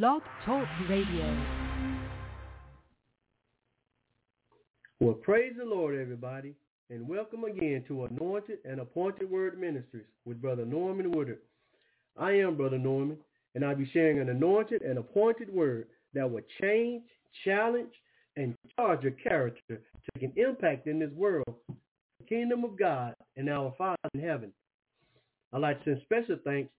Blog Talk Radio. Well, praise the Lord, everybody, and welcome again to Anointed and Appointed Word Ministries with Brother Norman Woodard. I am Brother Norman, and I'll be sharing an anointed and appointed word that will change, challenge, and charge your character to make an impact in this world, the kingdom of God, and our Father in heaven. I'd like to send special thanks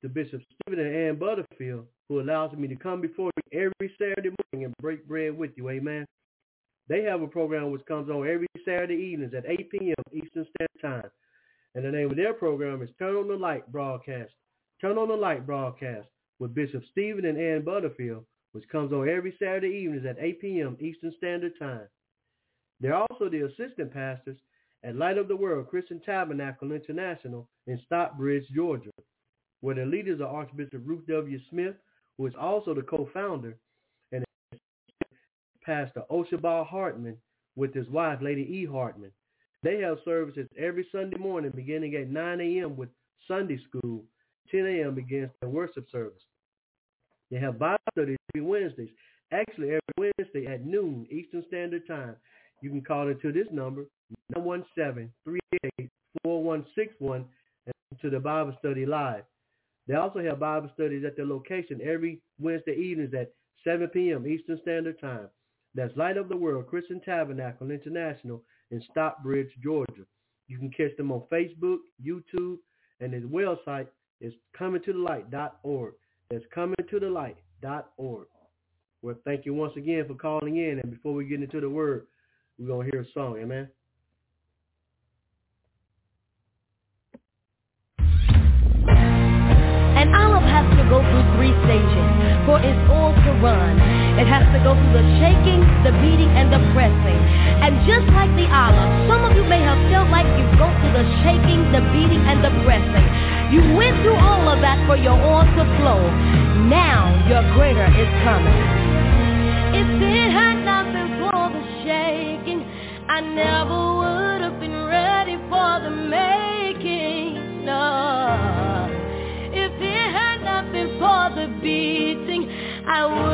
to Bishop Stephen and Ann Butterfield, who allows me to come before you every Saturday morning and break bread with you. Amen. They have a program which comes on every Saturday evenings at 8 p.m. Eastern Standard Time. And the name of their program is Turn on the Light Broadcast. Turn on the Light Broadcast with Bishop Stephen and Ann Butterfield, which comes on every Saturday evenings at 8 p.m. Eastern Standard Time. They're also the assistant pastors at Light of the World Christian Tabernacle International in Stockbridge, Georgia, where the leaders are Archbishop Ruth W. Smith, who is also the co-founder, and Pastor Oshabal Hartman with his wife, Lady E. Hartman. They have services every Sunday morning beginning at 9 a.m. with Sunday school. 10 a.m. begins their worship service. They have Bible studies every Wednesdays. Actually, every Wednesday at noon Eastern Standard Time. You can call into this number, 917-388-4161, and to the Bible study live. They also have Bible studies at their location every Wednesday evenings at 7 p.m. Eastern Standard Time. That's Light of the World Christian Tabernacle International in Stockbridge, Georgia. You can catch them on Facebook, YouTube, and his website is comingtothelight.org. That's comingtothelight.org. Well, thank you once again for calling in. And before we get into the word, we're going to hear a song. Amen. Go through three stages for its all to run. It has to go through the shaking, the beating, and the pressing. And just like the olive, some of you may have felt like you go through the shaking, the beating, and the pressing. You went through all of that for your oil to flow. Now your greater is coming. If it had not been for the shaking, I never would have been ready for the making. I would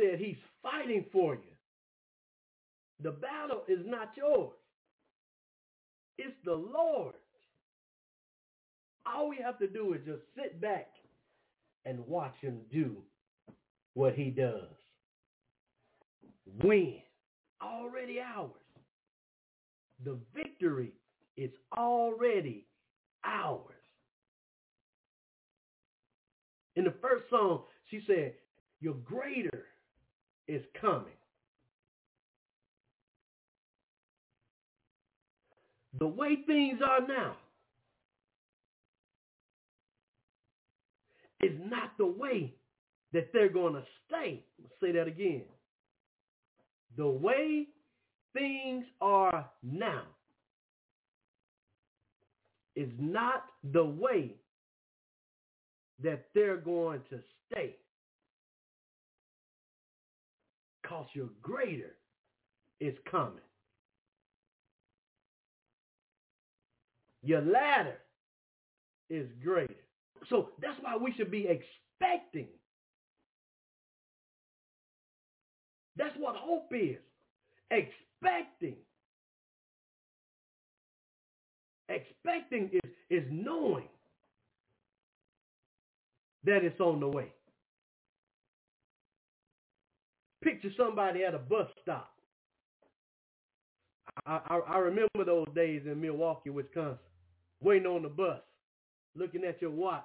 said he's fighting for you. The battle is not yours. It's the Lord's. All we have to do is just sit back and watch him do what he does. Win. Already ours. The victory is already ours. In the first song, she said, you're greater is coming. The way things are now is not the way that they're going to stay. Say that again. The way things are now is not the way that they're going to stay. Because your greater is coming. Your latter is greater. So that's why we should be expecting. That's what hope is. Expecting. Expecting is, is knowing that it's on the way. Picture somebody at a bus stop. I, I, I remember those days in Milwaukee, Wisconsin, waiting on the bus, looking at your watch.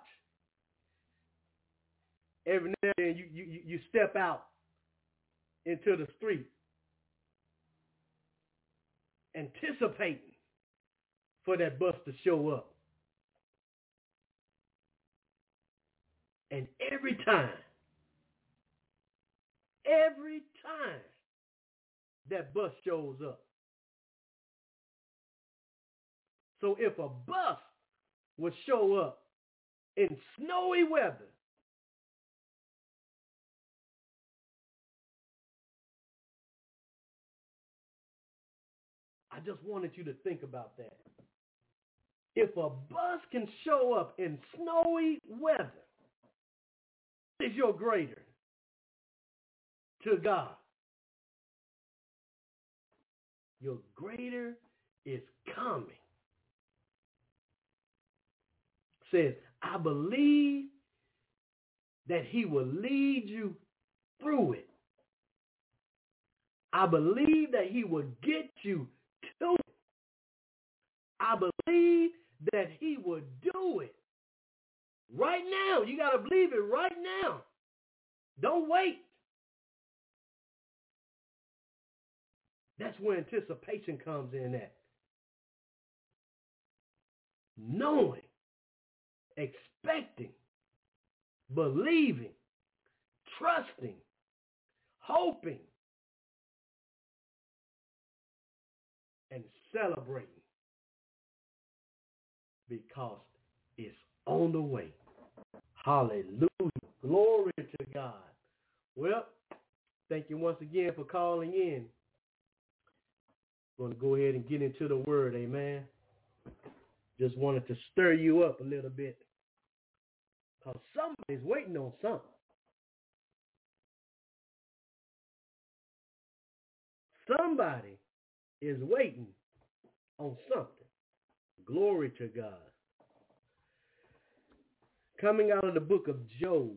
Every now and then you, you, you step out into the street, anticipating for that bus to show up. And every time, every time that bus shows up. So if a bus would show up in snowy weather, I just wanted you to think about that. If a bus can show up in snowy weather, is your greater to God? Your greater is coming. Says, I believe that he will lead you through it. I believe that he will get you to it. I believe that he will do it. Right now. You got to believe it right now. Don't wait. That's where anticipation comes in at. Knowing, expecting, believing, trusting, hoping, and celebrating because it's on the way. Hallelujah. Glory to God. Well, thank you once again for calling in. Going to go ahead and get into the word. Amen. Just wanted to stir you up a little bit. Because somebody's waiting on something. Somebody is waiting on something. Glory to God. Coming out of the book of Job,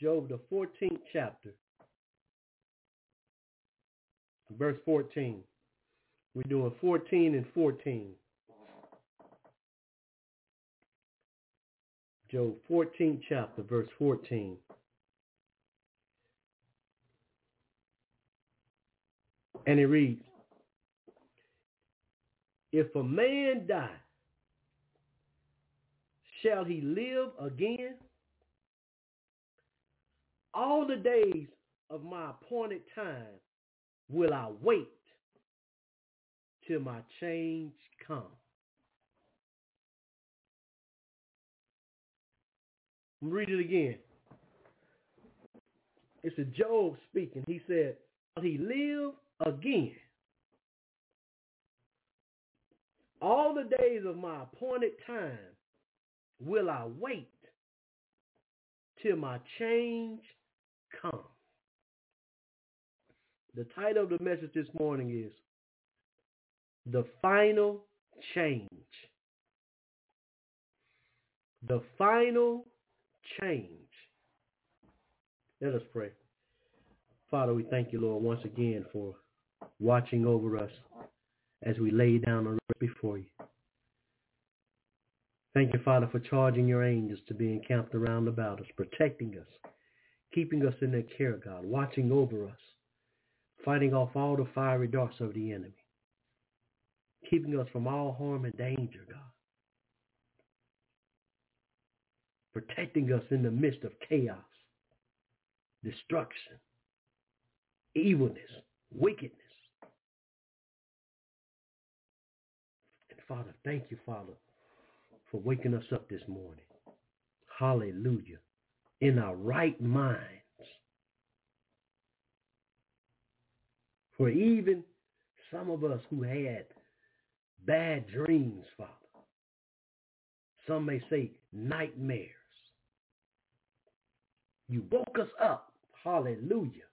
Job, the 14th chapter, verse 14. We're doing 14 and 14. Job 14th chapter, verse 14. And it reads, if a man die, shall he live again? All the days of my appointed time will I wait till my change come. Read it again. It's a Job speaking. He said, he live again? All the days of my appointed time will I wait till my change comes. The title of the message this morning is The Final Change. The Final Change. Let us pray. Father, we thank you, Lord, once again for watching over us as we lay down the rest before you. Thank you, Father, for charging your angels to be encamped around about us, protecting us, keeping us in their care, God, watching over us, fighting off all the fiery darts of the enemy, keeping us from all harm and danger, God, protecting us in the midst of chaos, destruction, evilness, wickedness. And Father, thank you, Father, for waking us up this morning. Hallelujah. In our right minds. For even some of us who had bad dreams, Father. Some may say nightmares. You woke us up. Hallelujah.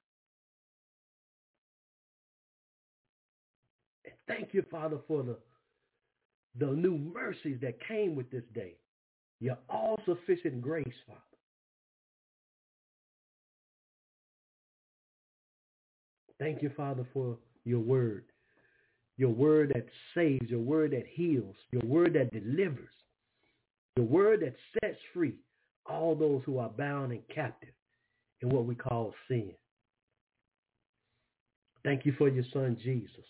And thank you, Father, for the, the new mercies that came with this day. Your all-sufficient grace, Father. Thank you, Father, for your word. Your word that saves, your word that heals, your word that delivers, your word that sets free all those who are bound and captive in what we call sin. Thank you for your son, Jesus,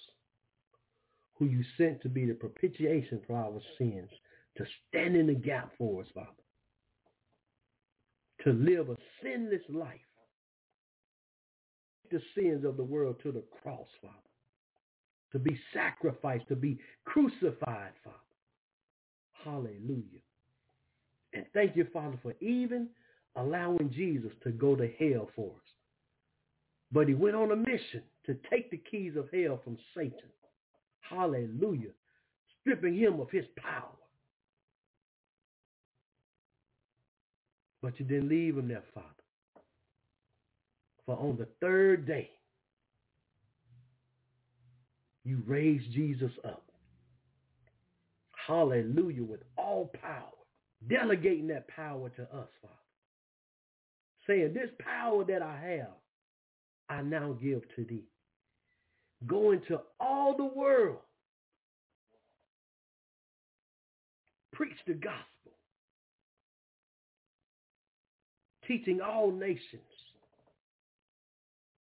who you sent to be the propitiation for our sins, to stand in the gap for us, Father, to live a sinless life, the sins of the world to the cross, Father, to be sacrificed, to be crucified, Father. Hallelujah. And thank you, Father, for even allowing Jesus to go to hell for us. But he went on a mission to take the keys of hell from Satan. Hallelujah. Stripping him of his power. But you didn't leave him there, Father. For on the third day, you raised Jesus up. Hallelujah. With all power. Delegating that power to us, Father. Saying, this power that I have, I now give to thee. Go into all the world. Preach the gospel. Teaching all nations.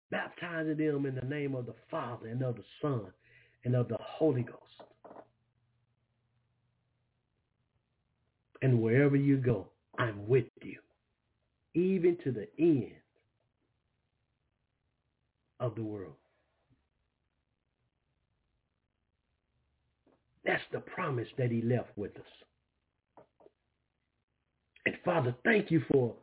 Baptizing them in the name of the Father and of the Son and of the Holy Ghost. And wherever you go, I'm with you, even to the end of the world. That's the promise that he left with us. And Father, thank you for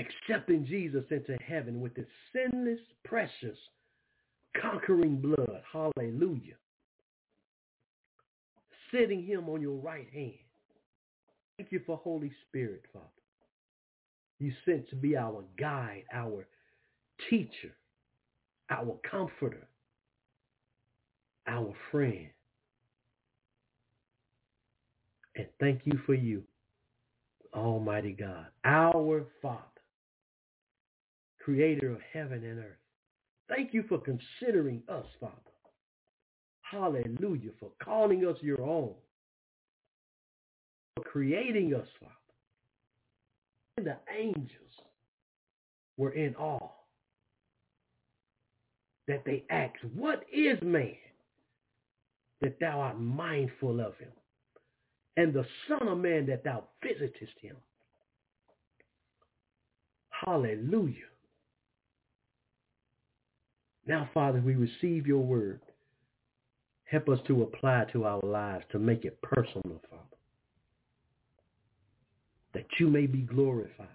accepting Jesus into heaven with his sinless, precious, conquering blood. Hallelujah. Sitting him on your right hand. Thank you for Holy Spirit, Father. You sent to be our guide, our teacher, our comforter, our friend. And thank you for you, Almighty God, our Father, creator of heaven and earth. Thank you for considering us, Father. Hallelujah, for calling us your own, for creating us, Father. And the angels were in awe that they asked, what is man that thou art mindful of him? And the son of man that thou visitest him. Hallelujah. Now, Father, we receive your word. Help us to apply to our lives to make it personal, Father. That you may be glorified.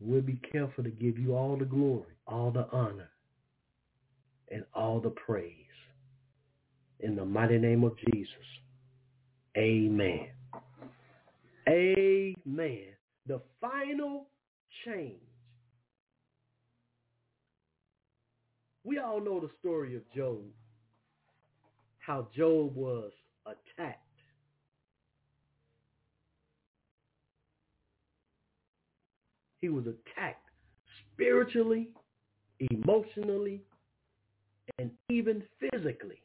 We'll be careful to give you all the glory, all the honor, and all the praise. in the mighty name of Jesus. Amen. Amen. The final change. We all know the story of Job, how Job was attacked. He was attacked spiritually, emotionally, and even physically.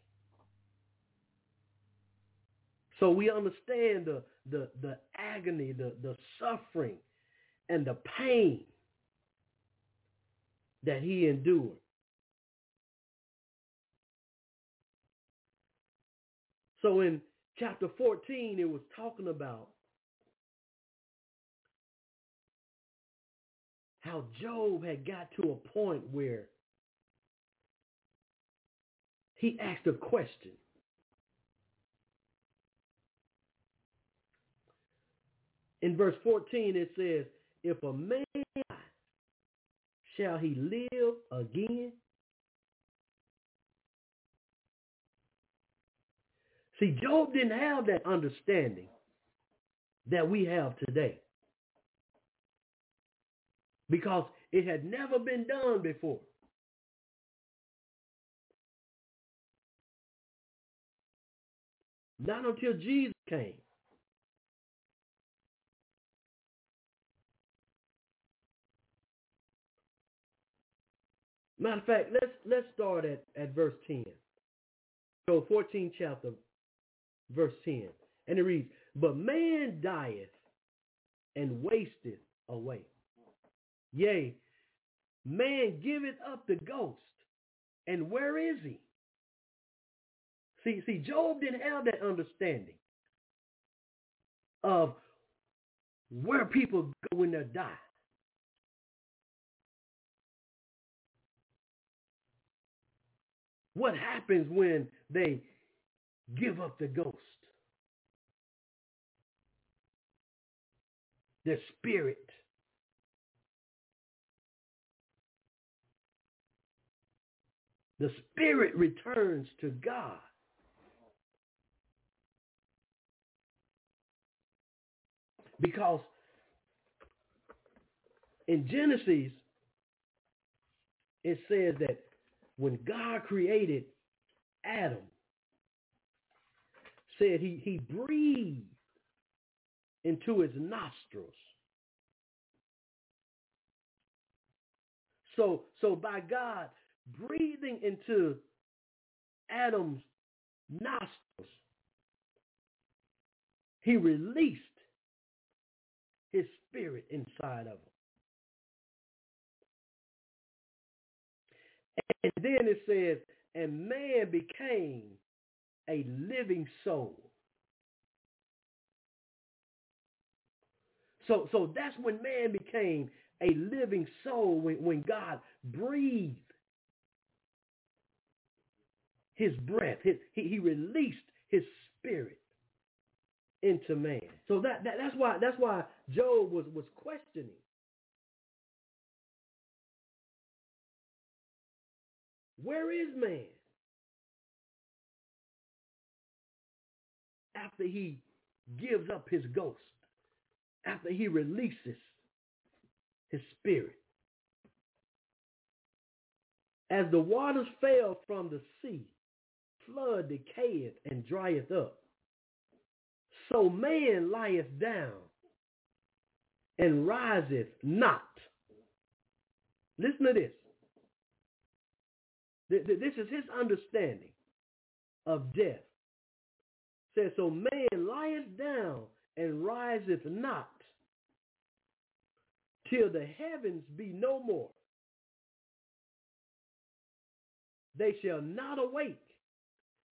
So we understand the, the, the agony, the, the suffering, and the pain that he endured. So in chapter 14, it was talking about how Job had got to a point where he asked a question. In verse 14 it says, if a man shall he live again? See, Job didn't have that understanding that we have today because it had never been done before. Not until Jesus came. Matter of fact, let's let's start at, at verse 10. So 14 chapter, verse 10. And it reads, But man dieth and wasteth away. Yea, man giveth up the ghost. And where is he? See, see, Job didn't have that understanding of where people go when they die. What happens when they give up the ghost? The spirit. The spirit returns to God. Because in Genesis, it says that when God created Adam, said he, he breathed into his nostrils. So, so by God breathing into Adam's nostrils, he released his spirit inside of him. And then it says, and man became a living soul. So, so that's when man became a living soul, when, when God breathed his breath. His, he, he released his spirit into man. So that, that that's why that's why Job was, was questioning. Where is man? After he gives up his ghost, after he releases his spirit. As the waters fell from the sea, flood decayeth and drieth up. So man lieth down and riseth not. Listen to this. This is his understanding of death. Says, so man lieth down and riseth not till the heavens be no more. They shall not awake,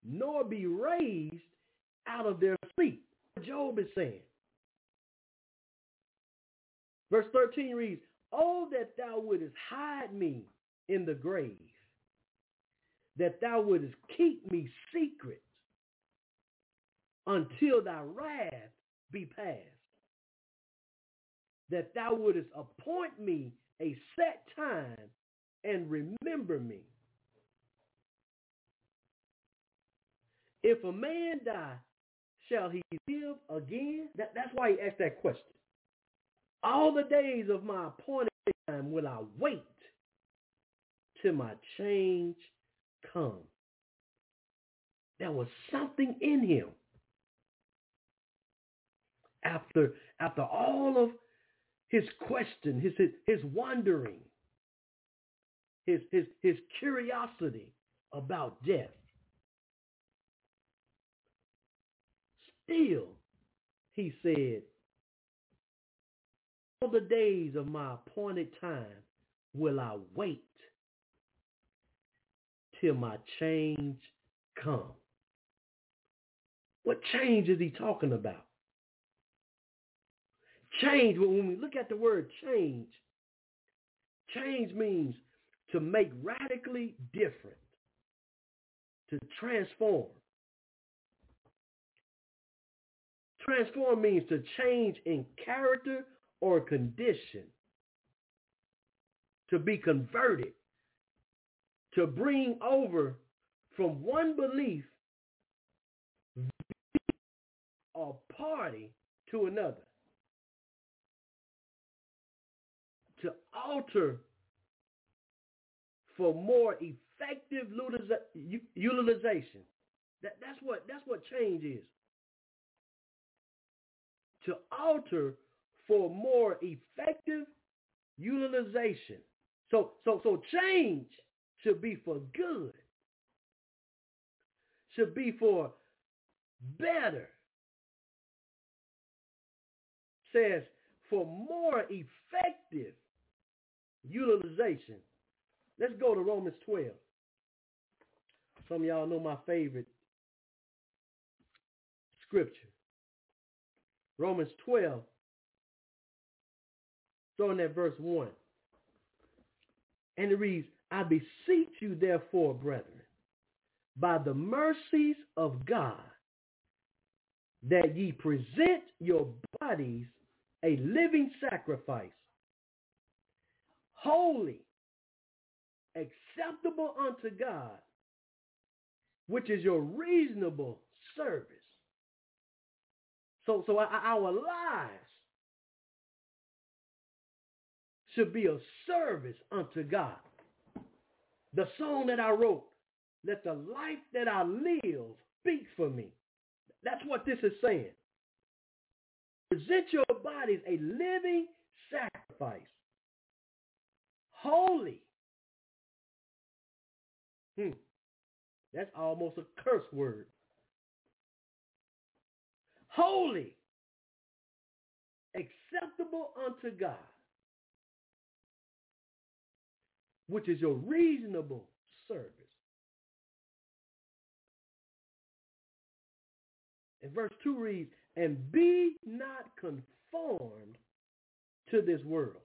nor be raised out of their sleep. Job is saying. Verse 13 reads, Oh, that thou wouldest hide me in the grave, that thou wouldest keep me secret until thy wrath be past, that thou wouldest appoint me a set time and remember me. if a man die, shall he live again? That, that's why he asked that question. All the days of my appointed time will I wait till my change come. There was something in him. After after all of his question, his his, his wondering, his his his curiosity about death. Still, he said, all the days of my appointed time will I wait till my change come. What change is he talking about? Change, when we look at the word change, change means to make radically different, to transform. Transform means to change in character or condition, to be converted, to bring over from one belief or party to another, alter for more effective utilization. That, that's what that's what change is. To alter for more effective utilization. So so so change should be for good. Should be for better. Says for more effective utilization. Let's go to Romans 12. Some of y'all know my favorite scripture. Romans 12, starting at verse 1. And it reads, I beseech you therefore, brethren, by the mercies of God, that ye present your bodies a living sacrifice, holy, acceptable unto God, which is your reasonable service. So, so our lives should be a service unto God. The song that I wrote, let the life that I live speak for me. That's what this is saying. Present your bodies a living sacrifice, holy. Hmm. That's almost a curse word. Holy, acceptable unto God. which is your reasonable service. And verse 2 reads, and be not conformed to this world.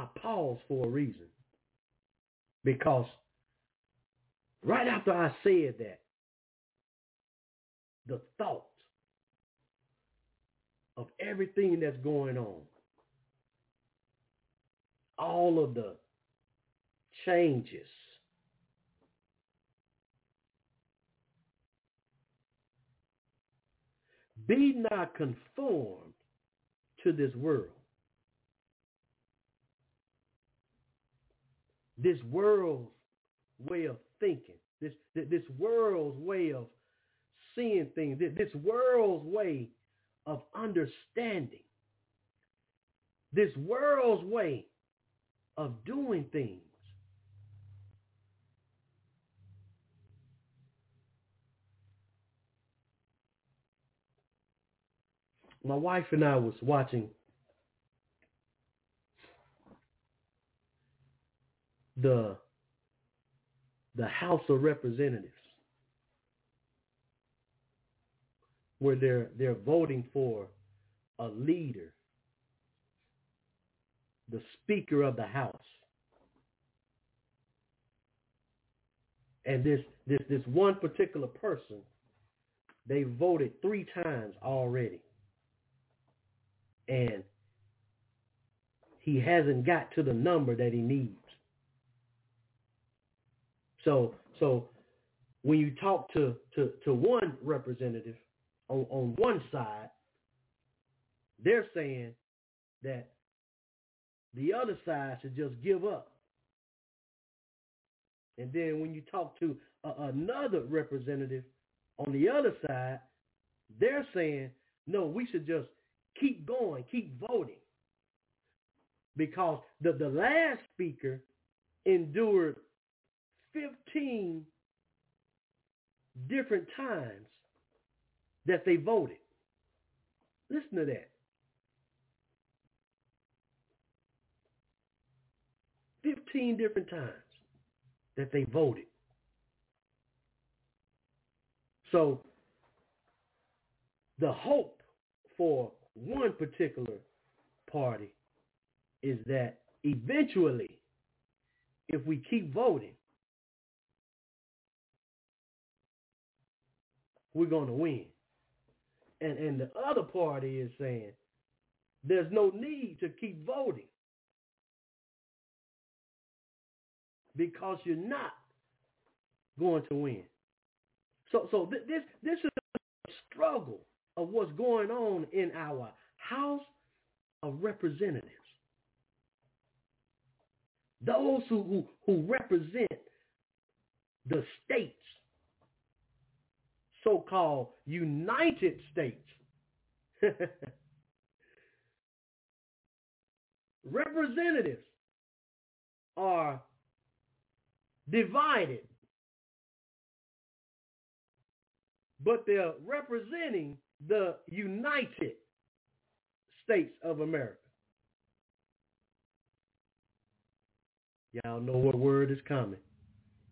I pause for a reason. Because right after I said that, the thought of everything that's going on. All of the changes. Be not conformed to this world. This world's way of thinking, this, this world's way of seeing things, this world's way of understanding. This world's way of doing things. My wife and I was watching the the House of Representatives where they're they're voting for a leader, the Speaker of the House. And this this this one particular person, they voted three times already. And he hasn't got to the number that he needs. So so when you talk to, to, to one representative on, on one side, they're saying that the other side should just give up. And then when you talk to a, another representative on the other side, they're saying, no, we should just keep going, keep voting. Because the, the last speaker endured 15 different times that they voted. Listen to that. 15 different times that they voted. So the hope for one particular party is that eventually, if we keep voting, we're going to win. And, and the other party is saying there's no need to keep voting because you're not going to win. So, so th- this this is a struggle of what's going on in our House of Representatives. Those who, who, who represent the states so-called United States. Representatives are divided, but they're representing the United States of America. Y'all know what word is coming.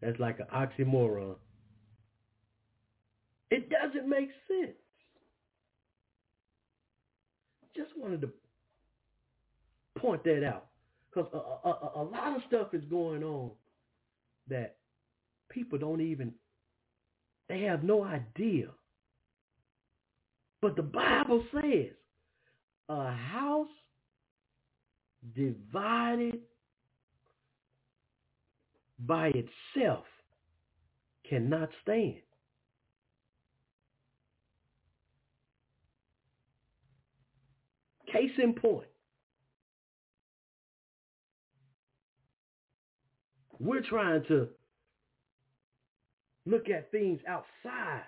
That's like an oxymoron. It doesn't make sense. Just wanted to point that out because a, a, a, lot of stuff is going on that people don't even, they have no idea. But the Bible says a house divided by itself cannot stand. Case in point, we're trying to look at things outside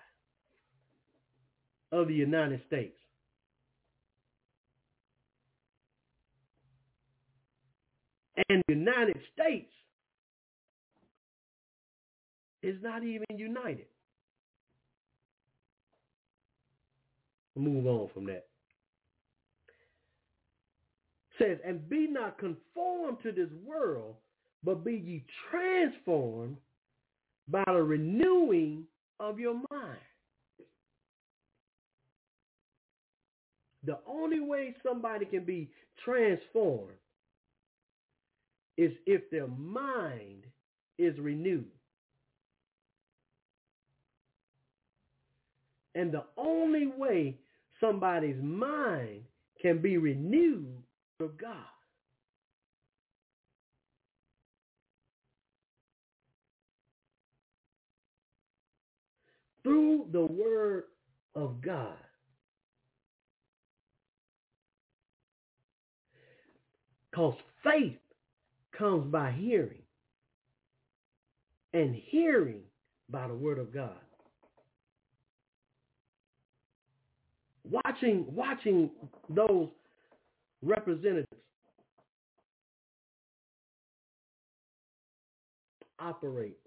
of the United States. And the United States is not even united. Move on from that says, and be not conformed to this world, but be ye transformed by the renewing of your mind. The only way somebody can be transformed is if their mind is renewed. And the only way somebody's mind can be renewed of God. Through the word of God. Because faith comes by hearing. And hearing by the word of God. Watching, watching those representatives operate.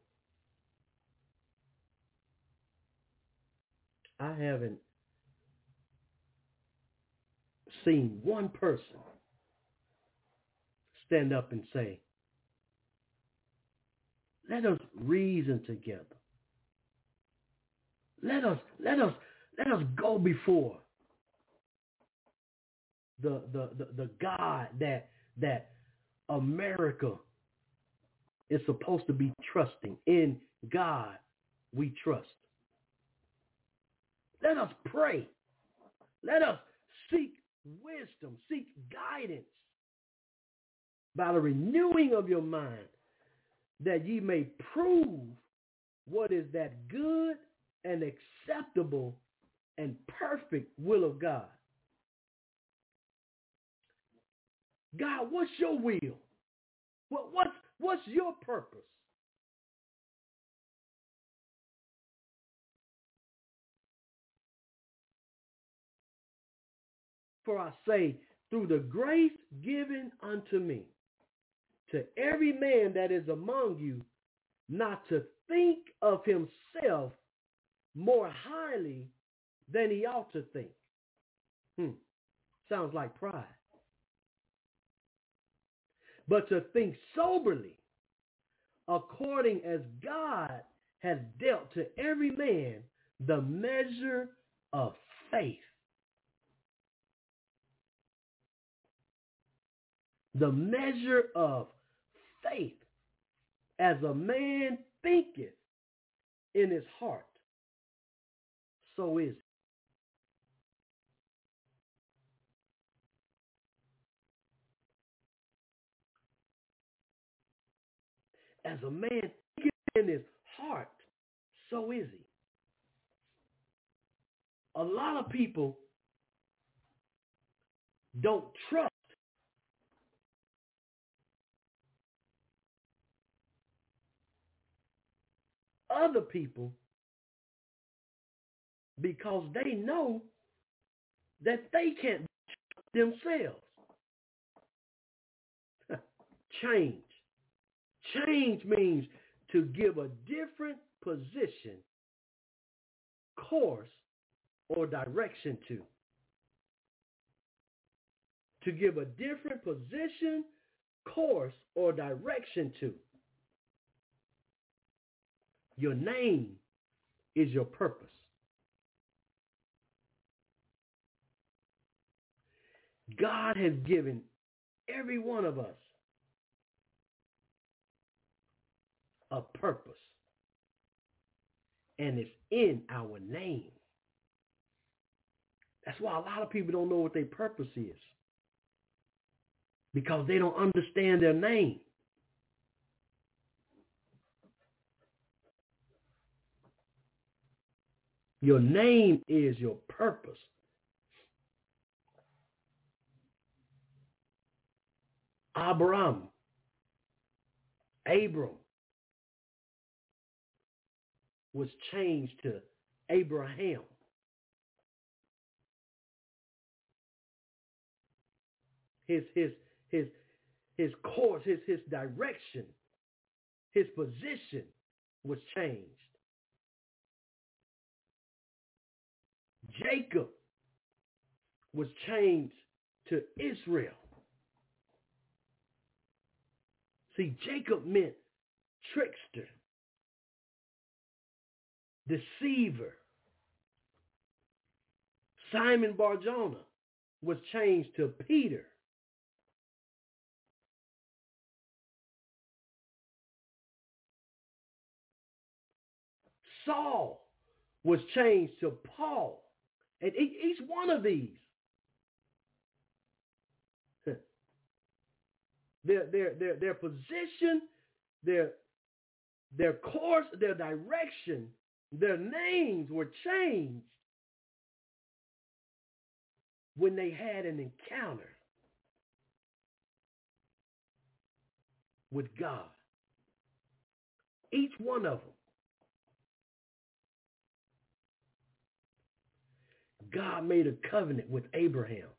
I haven't seen one person stand up and say, let us reason together. Let us let us let us go before the, the, the, God that, that America is supposed to be trusting. In God we trust. Let us pray. Let us seek wisdom, seek guidance by the renewing of your mind, that ye may prove what is that good and acceptable and perfect will of God. God, what's your will? What, what's, what's your purpose? For I say, through the grace given unto me, to every man that is among you, not to think of himself more highly than he ought to think. Hmm. Sounds like pride. But to think soberly, according as God has dealt to every man the measure of faith. The measure of faith as a man thinketh in his heart, so is As a man in his heart, so is he. A lot of people don't trust other people because they know that they can't themselves. Change. Change means to give a different position, course, or direction to. To give a different position, course, or direction to. Your name is your purpose. God has given every one of us a purpose. And it's in our name. That's why a lot of people don't know what their purpose is. Because they don't understand their name. Your name is your purpose. Abram, Abram was changed to Abraham. His his his his course, his his direction, his position was changed. Jacob was changed to Israel. See, Jacob meant trickster, deceiver. Simon Barjona was changed to Peter. Saul was changed to Paul. And each one of these, their, their, their, their position, their, their course, their direction, their names were changed when they had an encounter with God. Each one of them. God made a covenant with Abraham.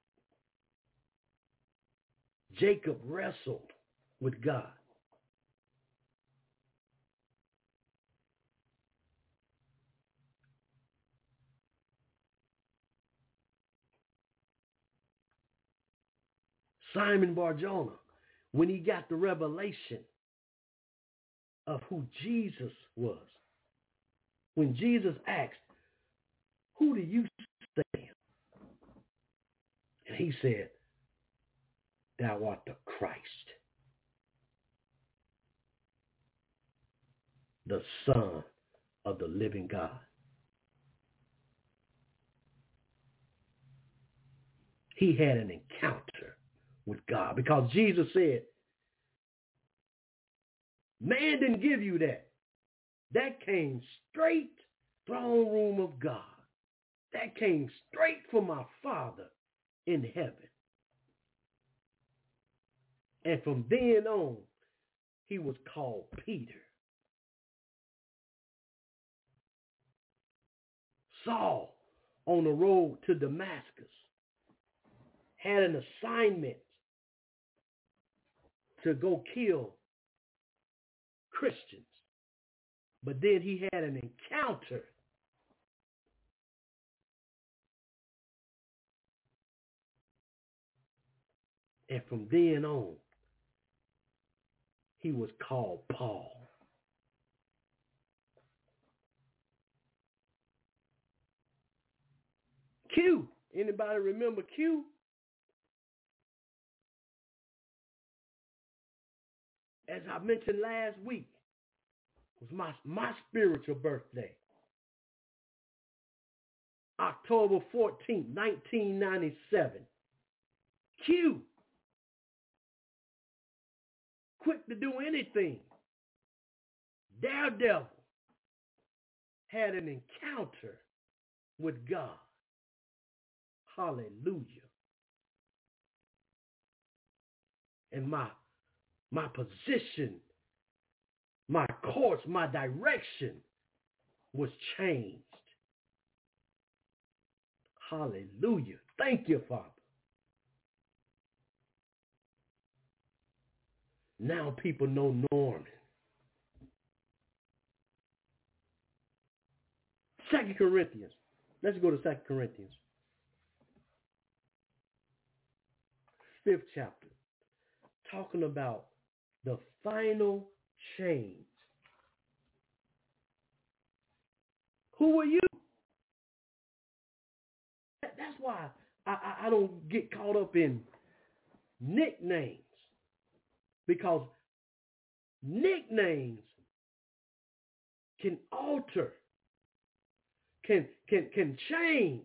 Jacob wrestled with God. Simon Barjona, when he got the revelation of who Jesus was, when Jesus asked, who do you say? And he said, thou art the Christ, the Son of the living God. He had an encounter with God because Jesus said, Man didn't give you that. That came straight throne room of God. That came straight from my Father in heaven. And from then on, he was called Peter. Saul on the road to Damascus had an assignment to go kill Christians. But then he had an encounter And from then on, he was called Paul. Q. Anybody remember Q? As I mentioned last week, was my, my spiritual birthday. October 14, 1997. Q. Quick to do anything. Daredevil had an encounter with God. Hallelujah. And my my position, my course, my direction was changed. Hallelujah. Thank you, Father. Now people know Norman. Second Corinthians. Let's go to Second Corinthians. Fifth chapter. Talking about the final change. Who are you? That's why I, I, don't get caught up in nicknames because nicknames can alter, can can can change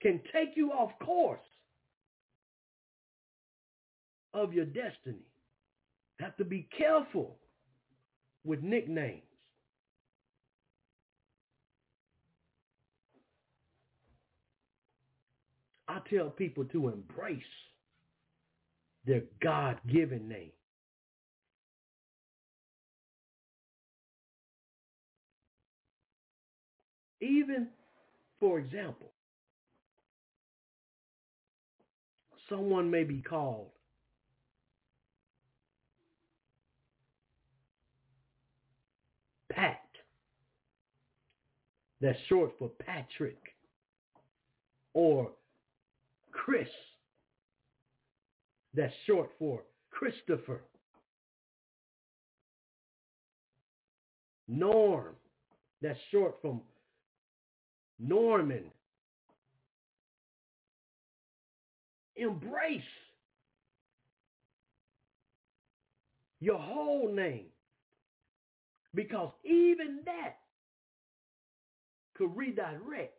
can take you off course of your destiny. Have to be careful with nicknames. I tell people to embrace their God-given name. Even, for example, someone may be called Pat. That's short for Patrick. Or Chris. That's short for Christopher. Norm. That's short from Norman. Embrace your whole name. Because even that could redirect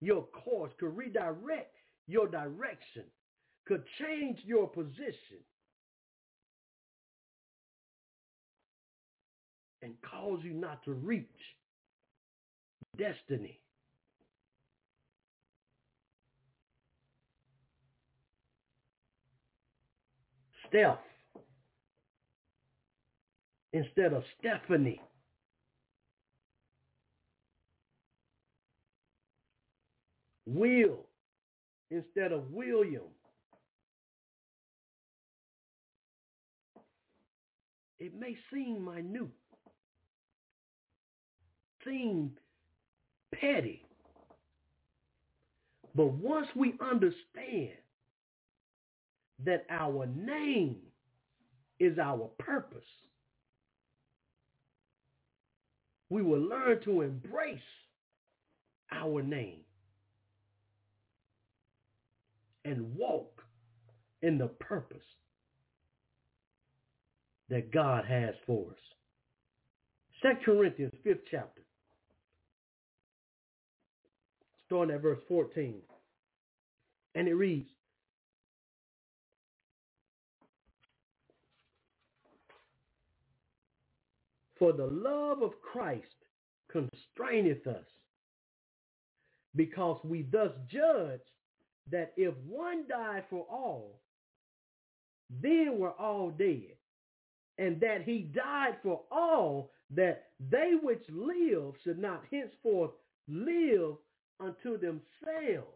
your course, could redirect your direction, could change your position and cause you not to reach destiny. Steph instead of Stephanie. Will instead of William. It may seem minute, seem petty, but once we understand that our name is our purpose, we will learn to embrace our name and walk in the purpose that God has for us. Second Corinthians, fifth chapter, starting at verse 14. And it reads, For the love of Christ constraineth us, because we thus judge that if one died for all, then we're all dead. And that he died for all, that they which live should not henceforth live unto themselves.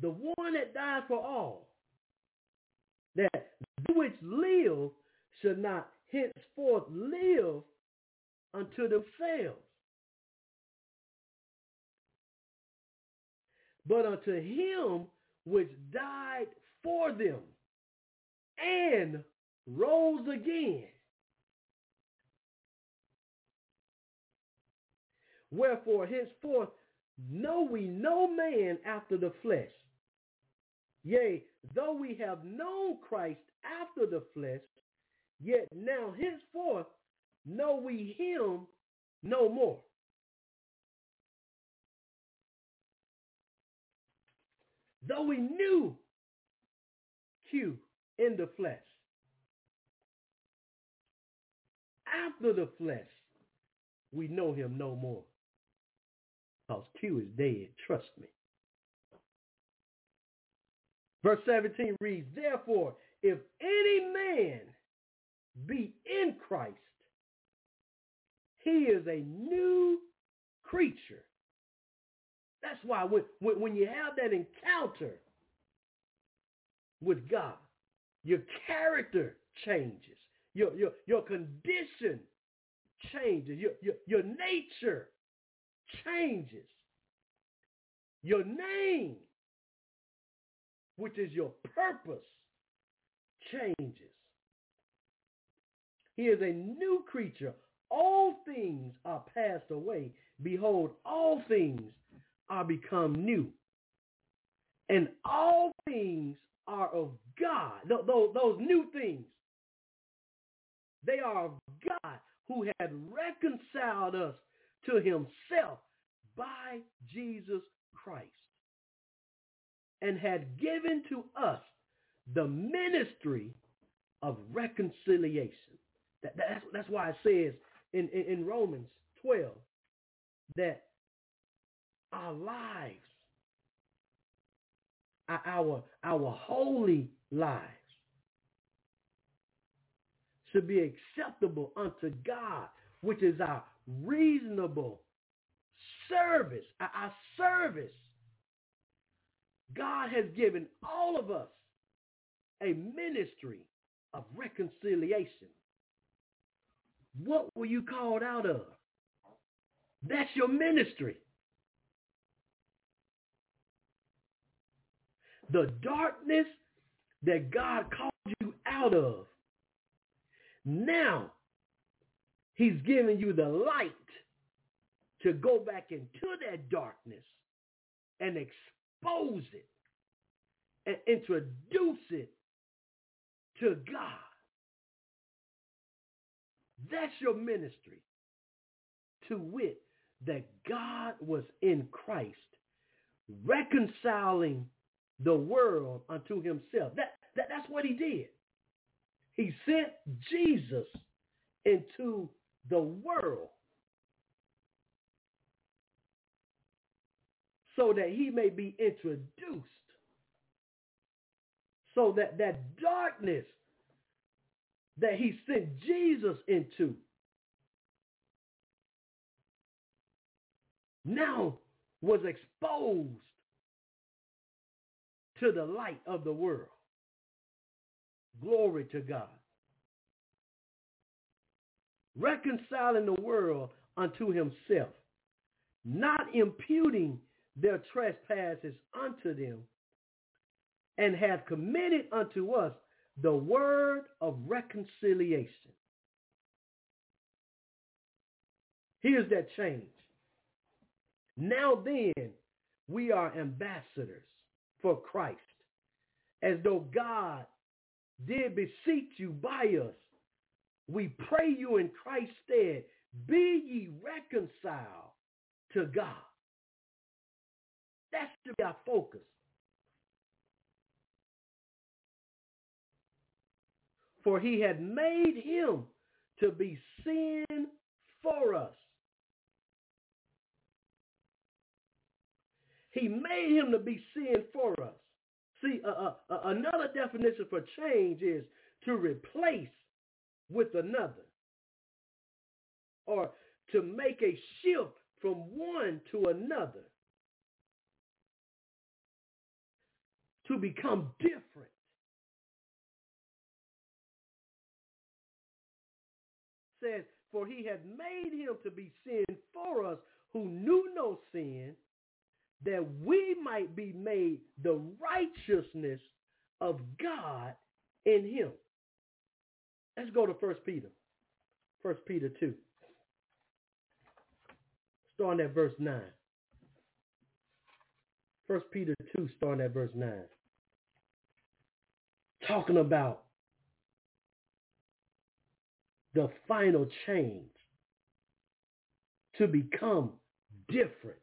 The one that died for all, that which live should not henceforth live unto themselves. But unto him which died for them and rose again. Wherefore henceforth know we no man after the flesh. Yea, though we have known Christ after the flesh, yet now henceforth know we him no more. Though we knew Q in the flesh, after the flesh, we know him no more. Because Q is dead, trust me. Verse 17 reads, Therefore, if any man be in Christ, he is a new creature. That's why when, when, you have that encounter with God, your character changes. Your, your, your condition changes. Your, your, your nature changes. Your name, which is your purpose, changes. He is a new creature. All things are passed away. Behold, all things are become new. And all things are of God. Those, those new things, they are of God who had reconciled us to himself by Jesus Christ and had given to us the ministry of reconciliation. That, that's, that's why it says in, in, in Romans 12 that our lives, our, our holy lives, should be acceptable unto God, which is our reasonable service, our service. God has given all of us a ministry of reconciliation. What were you called out of? That's your ministry. the darkness that God called you out of. Now, he's giving you the light to go back into that darkness and expose it and introduce it to God. That's your ministry. To wit, that God was in Christ, reconciling the world unto himself. That, that, that's what he did. He sent Jesus into the world so that he may be introduced so that that darkness that he sent Jesus into now was exposed to the light of the world. Glory to God. Reconciling the world unto himself, not imputing their trespasses unto them, and have committed unto us the word of reconciliation. Here's that change. Now then, we are ambassadors for Christ, as though God did beseech you by us. We pray you in Christ's stead, be ye reconciled to God. That should be our focus. For he had made him to be sin for us. He made him to be sin for us. See, uh, uh, uh, another definition for change is to replace with another or to make a shift from one to another to become different. Says, for he had made him to be sin for us who knew no sin, that we might be made the righteousness of God in him. Let's go to First Peter. First Peter 2. Starting at verse 9. First Peter 2, starting at verse 9. Talking about the final change to become different.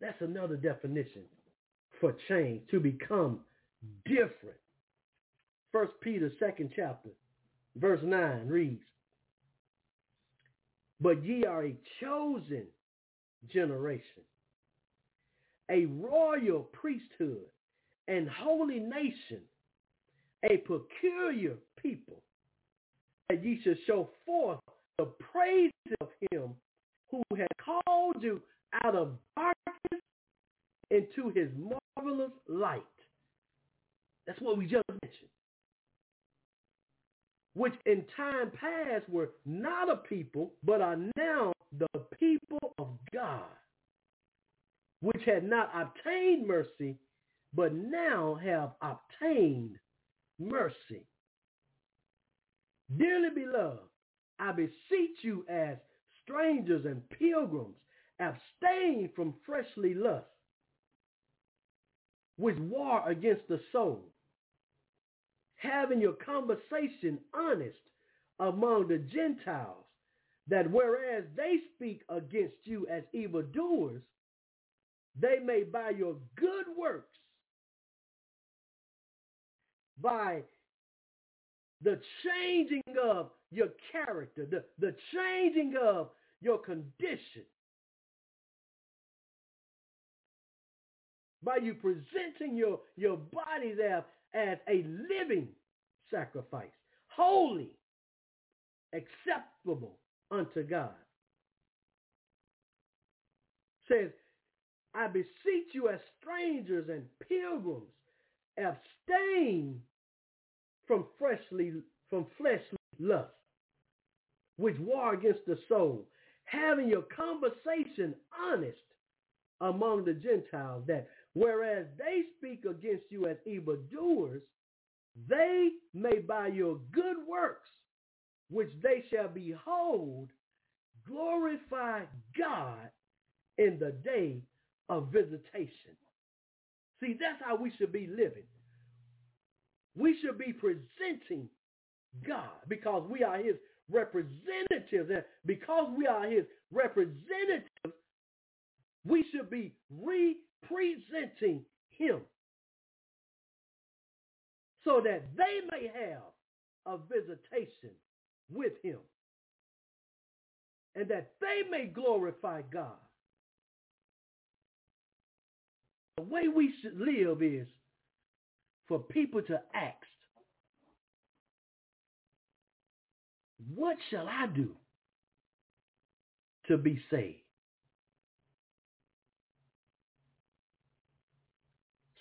That's another definition for change, to become different. First Peter, second chapter, verse 9 reads, But ye are a chosen generation, a royal priesthood, and holy nation, a peculiar people, that ye should show forth the praise of him who has called you out of darkness into his marvelous light. That's what we just mentioned. Which in time past were not a people, but are now the people of God, which had not obtained mercy, but now have obtained mercy. Dearly beloved, I beseech you as strangers and pilgrims abstain from fleshly lust, which war against the soul, having your conversation honest among the Gentiles, that whereas they speak against you as evildoers, they may by your good works, by the changing of your character, the, the changing of your condition, by you presenting your, your bodies as, as a living sacrifice, holy, acceptable unto God. Says, I beseech you as strangers and pilgrims, abstain from fleshly, from fleshly lust, which war against the soul, having your conversation honest among the Gentiles, that whereas they speak against you as evildoers, they may by your good works, which they shall behold, glorify God in the day of visitation. See, that's how we should be living. We should be presenting God because we are his representatives. And because we are his representatives, we should be representing him so that they may have a visitation with him and that they may glorify God. The way we should live is for people to ask, what shall I do to be saved?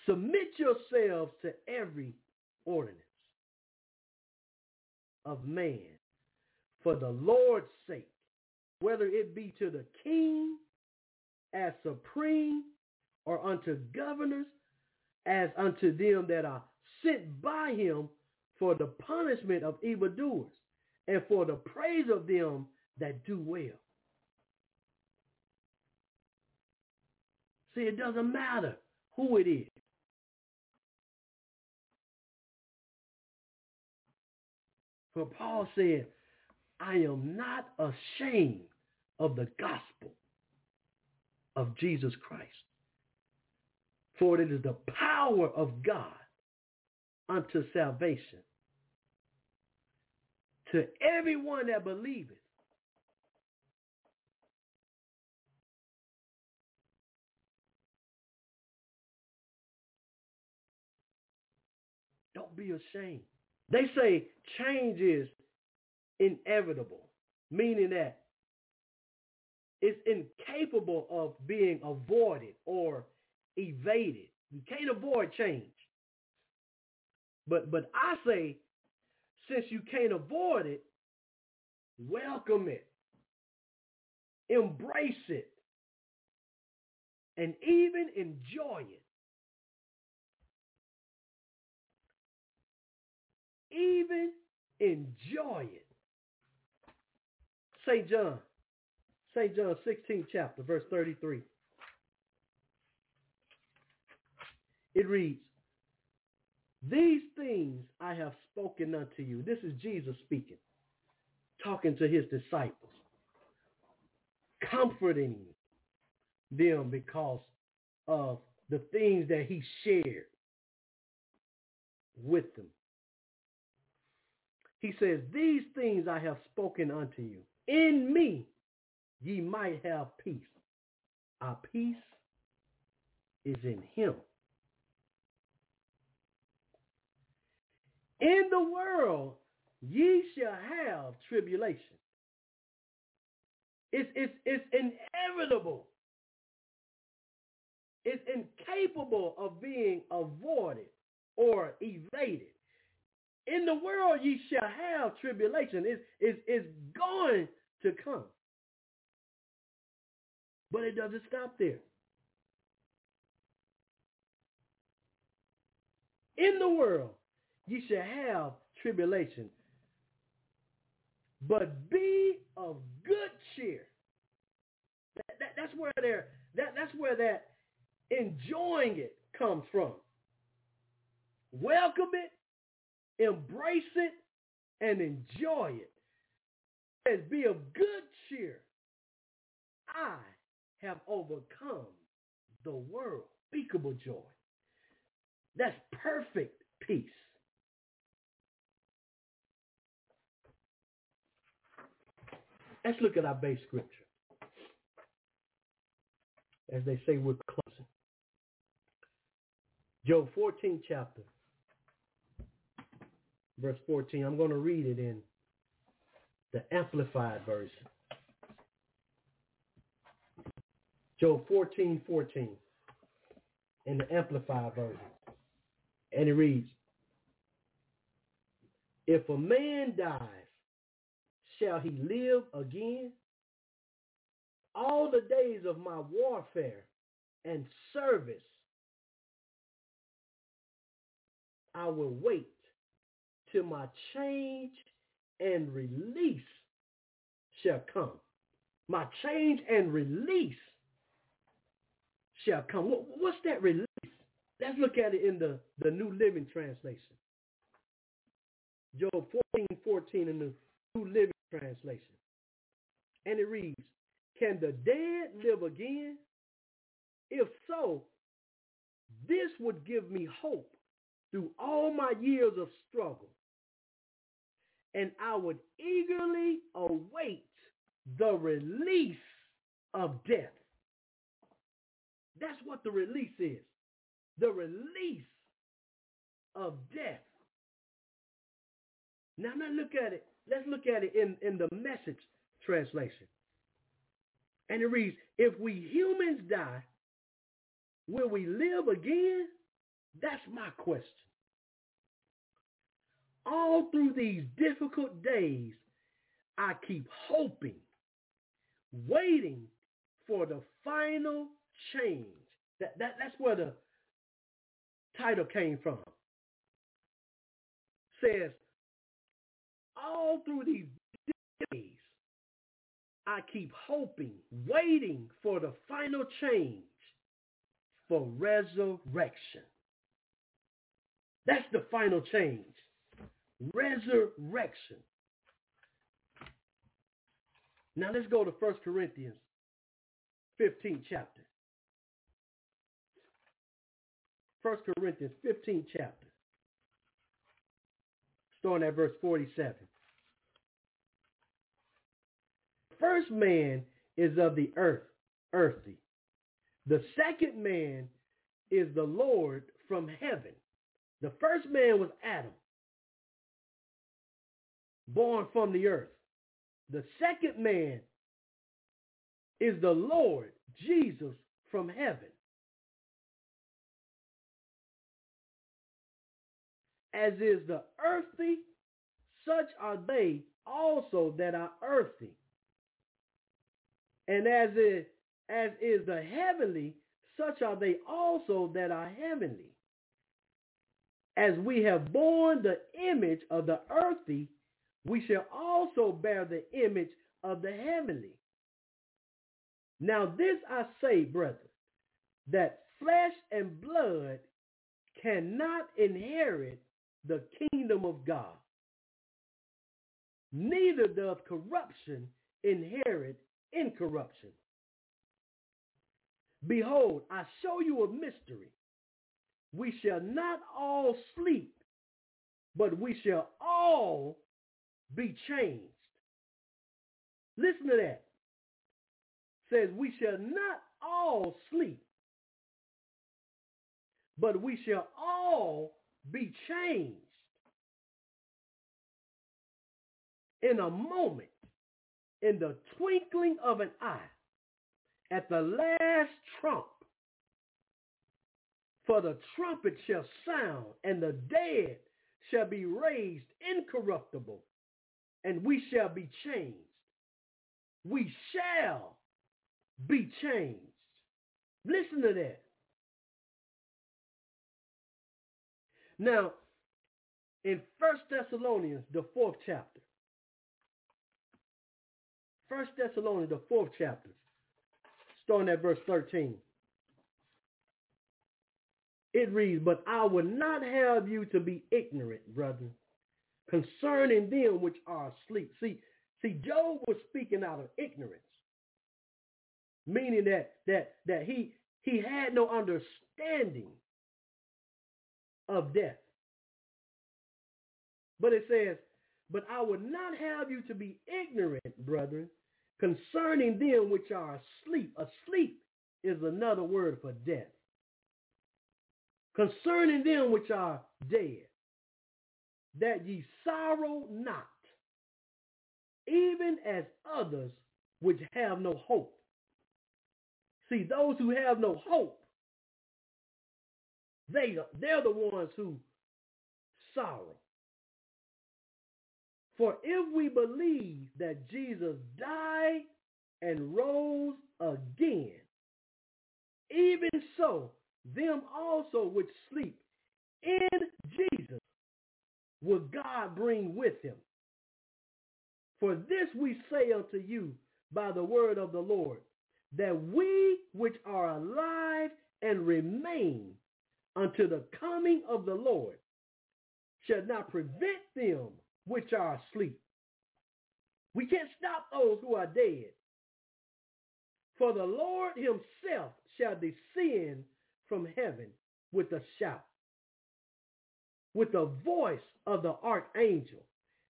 Submit yourselves to every ordinance of man for the Lord's sake, whether it be to the king as supreme or unto governors as unto them that are sent by him for the punishment of evildoers and for the praise of them that do well. See, it doesn't matter who it is. For Paul said, I am not ashamed of the gospel of Jesus Christ. For it is the power of God unto salvation to everyone that believeth. Don't be ashamed. They say change is inevitable, meaning that it's incapable of being avoided or evaded. You can't avoid change. But but I say, since you can't avoid it, welcome it. Embrace it. And even enjoy it. Even enjoy it. St. John. St. John 16 chapter, verse 33. It reads, These things I have spoken unto you. This is Jesus speaking, talking to his disciples, comforting them because of the things that he shared with them. He says, These things I have spoken unto you. In me ye might have peace. Our peace is in him. In the world ye shall have tribulation. It's, it's, it's inevitable. It's incapable of being avoided or evaded. In the world ye shall have tribulation. It's, it's, it's going to come. But it doesn't stop there. In the world ye shall have tribulation. But be of good cheer. That, that, that's where they're, that, that's where that enjoying it comes from. Welcome it, embrace it, and enjoy it. As be of good cheer. I have overcome the world. Speakable joy. That's perfect peace. Let's look at our base scripture. As they say, we're closing. Job 14 chapter, verse 14. I'm going to read it in the Amplified Version. Job 14, 14 in the Amplified Version. And it reads, If a man dies, shall he live again? All the days of my warfare and service I will wait till my change and release shall come. My change and release shall come. What's that release? Let's look at it in the, the New Living Translation. Job 14, 14 in the New Living Translation. And it reads, Can the dead live again? If so, this would give me hope through all my years of struggle. And I would eagerly await the release of death. That's what the release is. The release of death. Now, now look at it. Let's look at it in, in the message translation. And it reads, if we humans die, will we live again? That's my question. All through these difficult days, I keep hoping, waiting for the final change. That, that, that's where the title came from. Says, all through these days, I keep hoping, waiting for the final change for resurrection. That's the final change. Resurrection. Now let's go to 1 Corinthians 15 chapter. 1 Corinthians 15 chapter. Starting at verse 47. First man is of the earth, earthy. The second man is the Lord from heaven. The first man was Adam, born from the earth. The second man is the Lord Jesus from heaven. As is the earthy, such are they also that are earthy. And as is, as is the heavenly, such are they also that are heavenly. As we have borne the image of the earthy, we shall also bear the image of the heavenly. Now this I say, brethren, that flesh and blood cannot inherit the kingdom of God. Neither does corruption inherit incorruption. Behold, I show you a mystery. We shall not all sleep, but we shall all be changed. Listen to that. Says we shall not all sleep, but we shall all be changed in a moment, in the twinkling of an eye, at the last trump. For the trumpet shall sound, and the dead shall be raised incorruptible, and we shall be changed. We shall be changed. Listen to that. Now, in First Thessalonians, the fourth chapter, First Thessalonians, the fourth chapter, starting at verse 13. It reads, But I would not have you to be ignorant, brethren, concerning them which are asleep. See, see, Job was speaking out of ignorance, meaning that that that he he had no understanding of death. But it says, But I would not have you to be ignorant, brethren, concerning them which are asleep. Asleep is another word for death. Concerning them which are dead, that ye sorrow not, even as others which have no hope. See, those who have no hope, they, they're the ones who sorrow. For if we believe that Jesus died and rose again, even so, them also which sleep in Jesus will God bring with him. For this we say unto you by the word of the Lord, that we which are alive and remain unto the coming of the Lord shall not prevent them which are asleep. We can't stop those who are dead. For the Lord himself shall descend from heaven with a shout, with the voice of the archangel,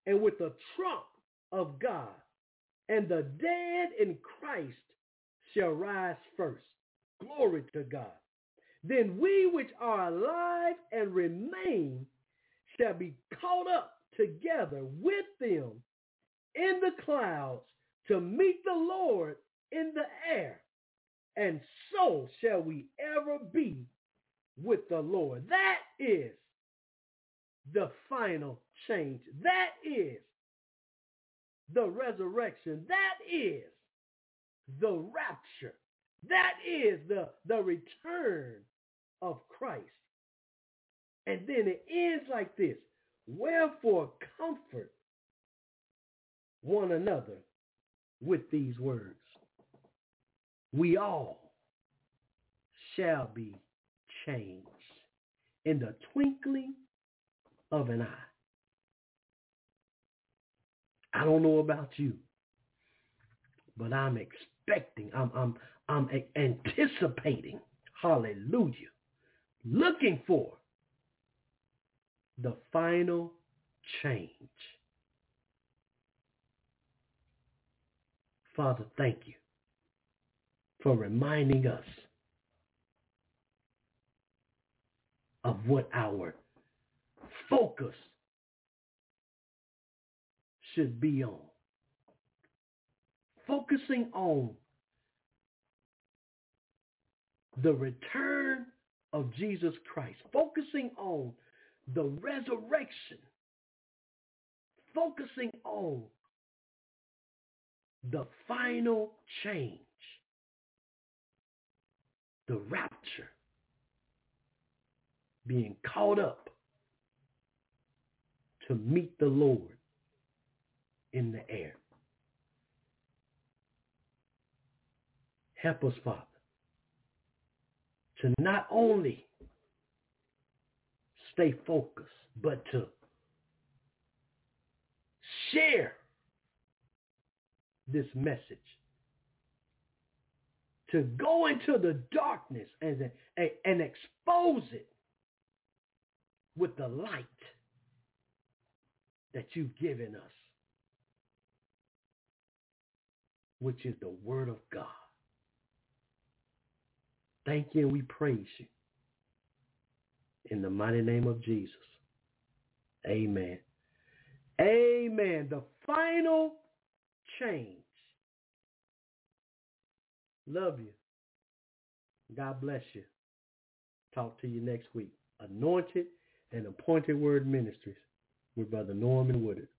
and with the trump of God. And the dead in Christ shall rise first. Glory to God. Then we which are alive and remain shall be caught up together with them in the clouds to meet the Lord in the air. And so shall we ever be with the Lord. That is the final change. That is the resurrection. That is the rapture. That is the, the return of Christ. And then it ends like this. Wherefore comfort one another with these words. We all shall be changed in the twinkling of an eye. I don't know about you, but I'm expecting, I'm, I'm, I'm anticipating, hallelujah, looking for the final change. Father, thank you for reminding us of what our focus should be on. Focusing on the return of Jesus Christ, focusing on the resurrection, focusing on the final change, the rapture, being caught up to meet the Lord in the air. Help us, Father, to not only stay focused, but to share this message. To go into the darkness and, and expose it with the light that you've given us, which is the Word of God. Thank you and we praise you. In the mighty name of Jesus. Amen. Amen. The final change. Love you. God bless you. Talk to you next week. Anointed and Appointed Word Ministries with Brother Norman Woodard.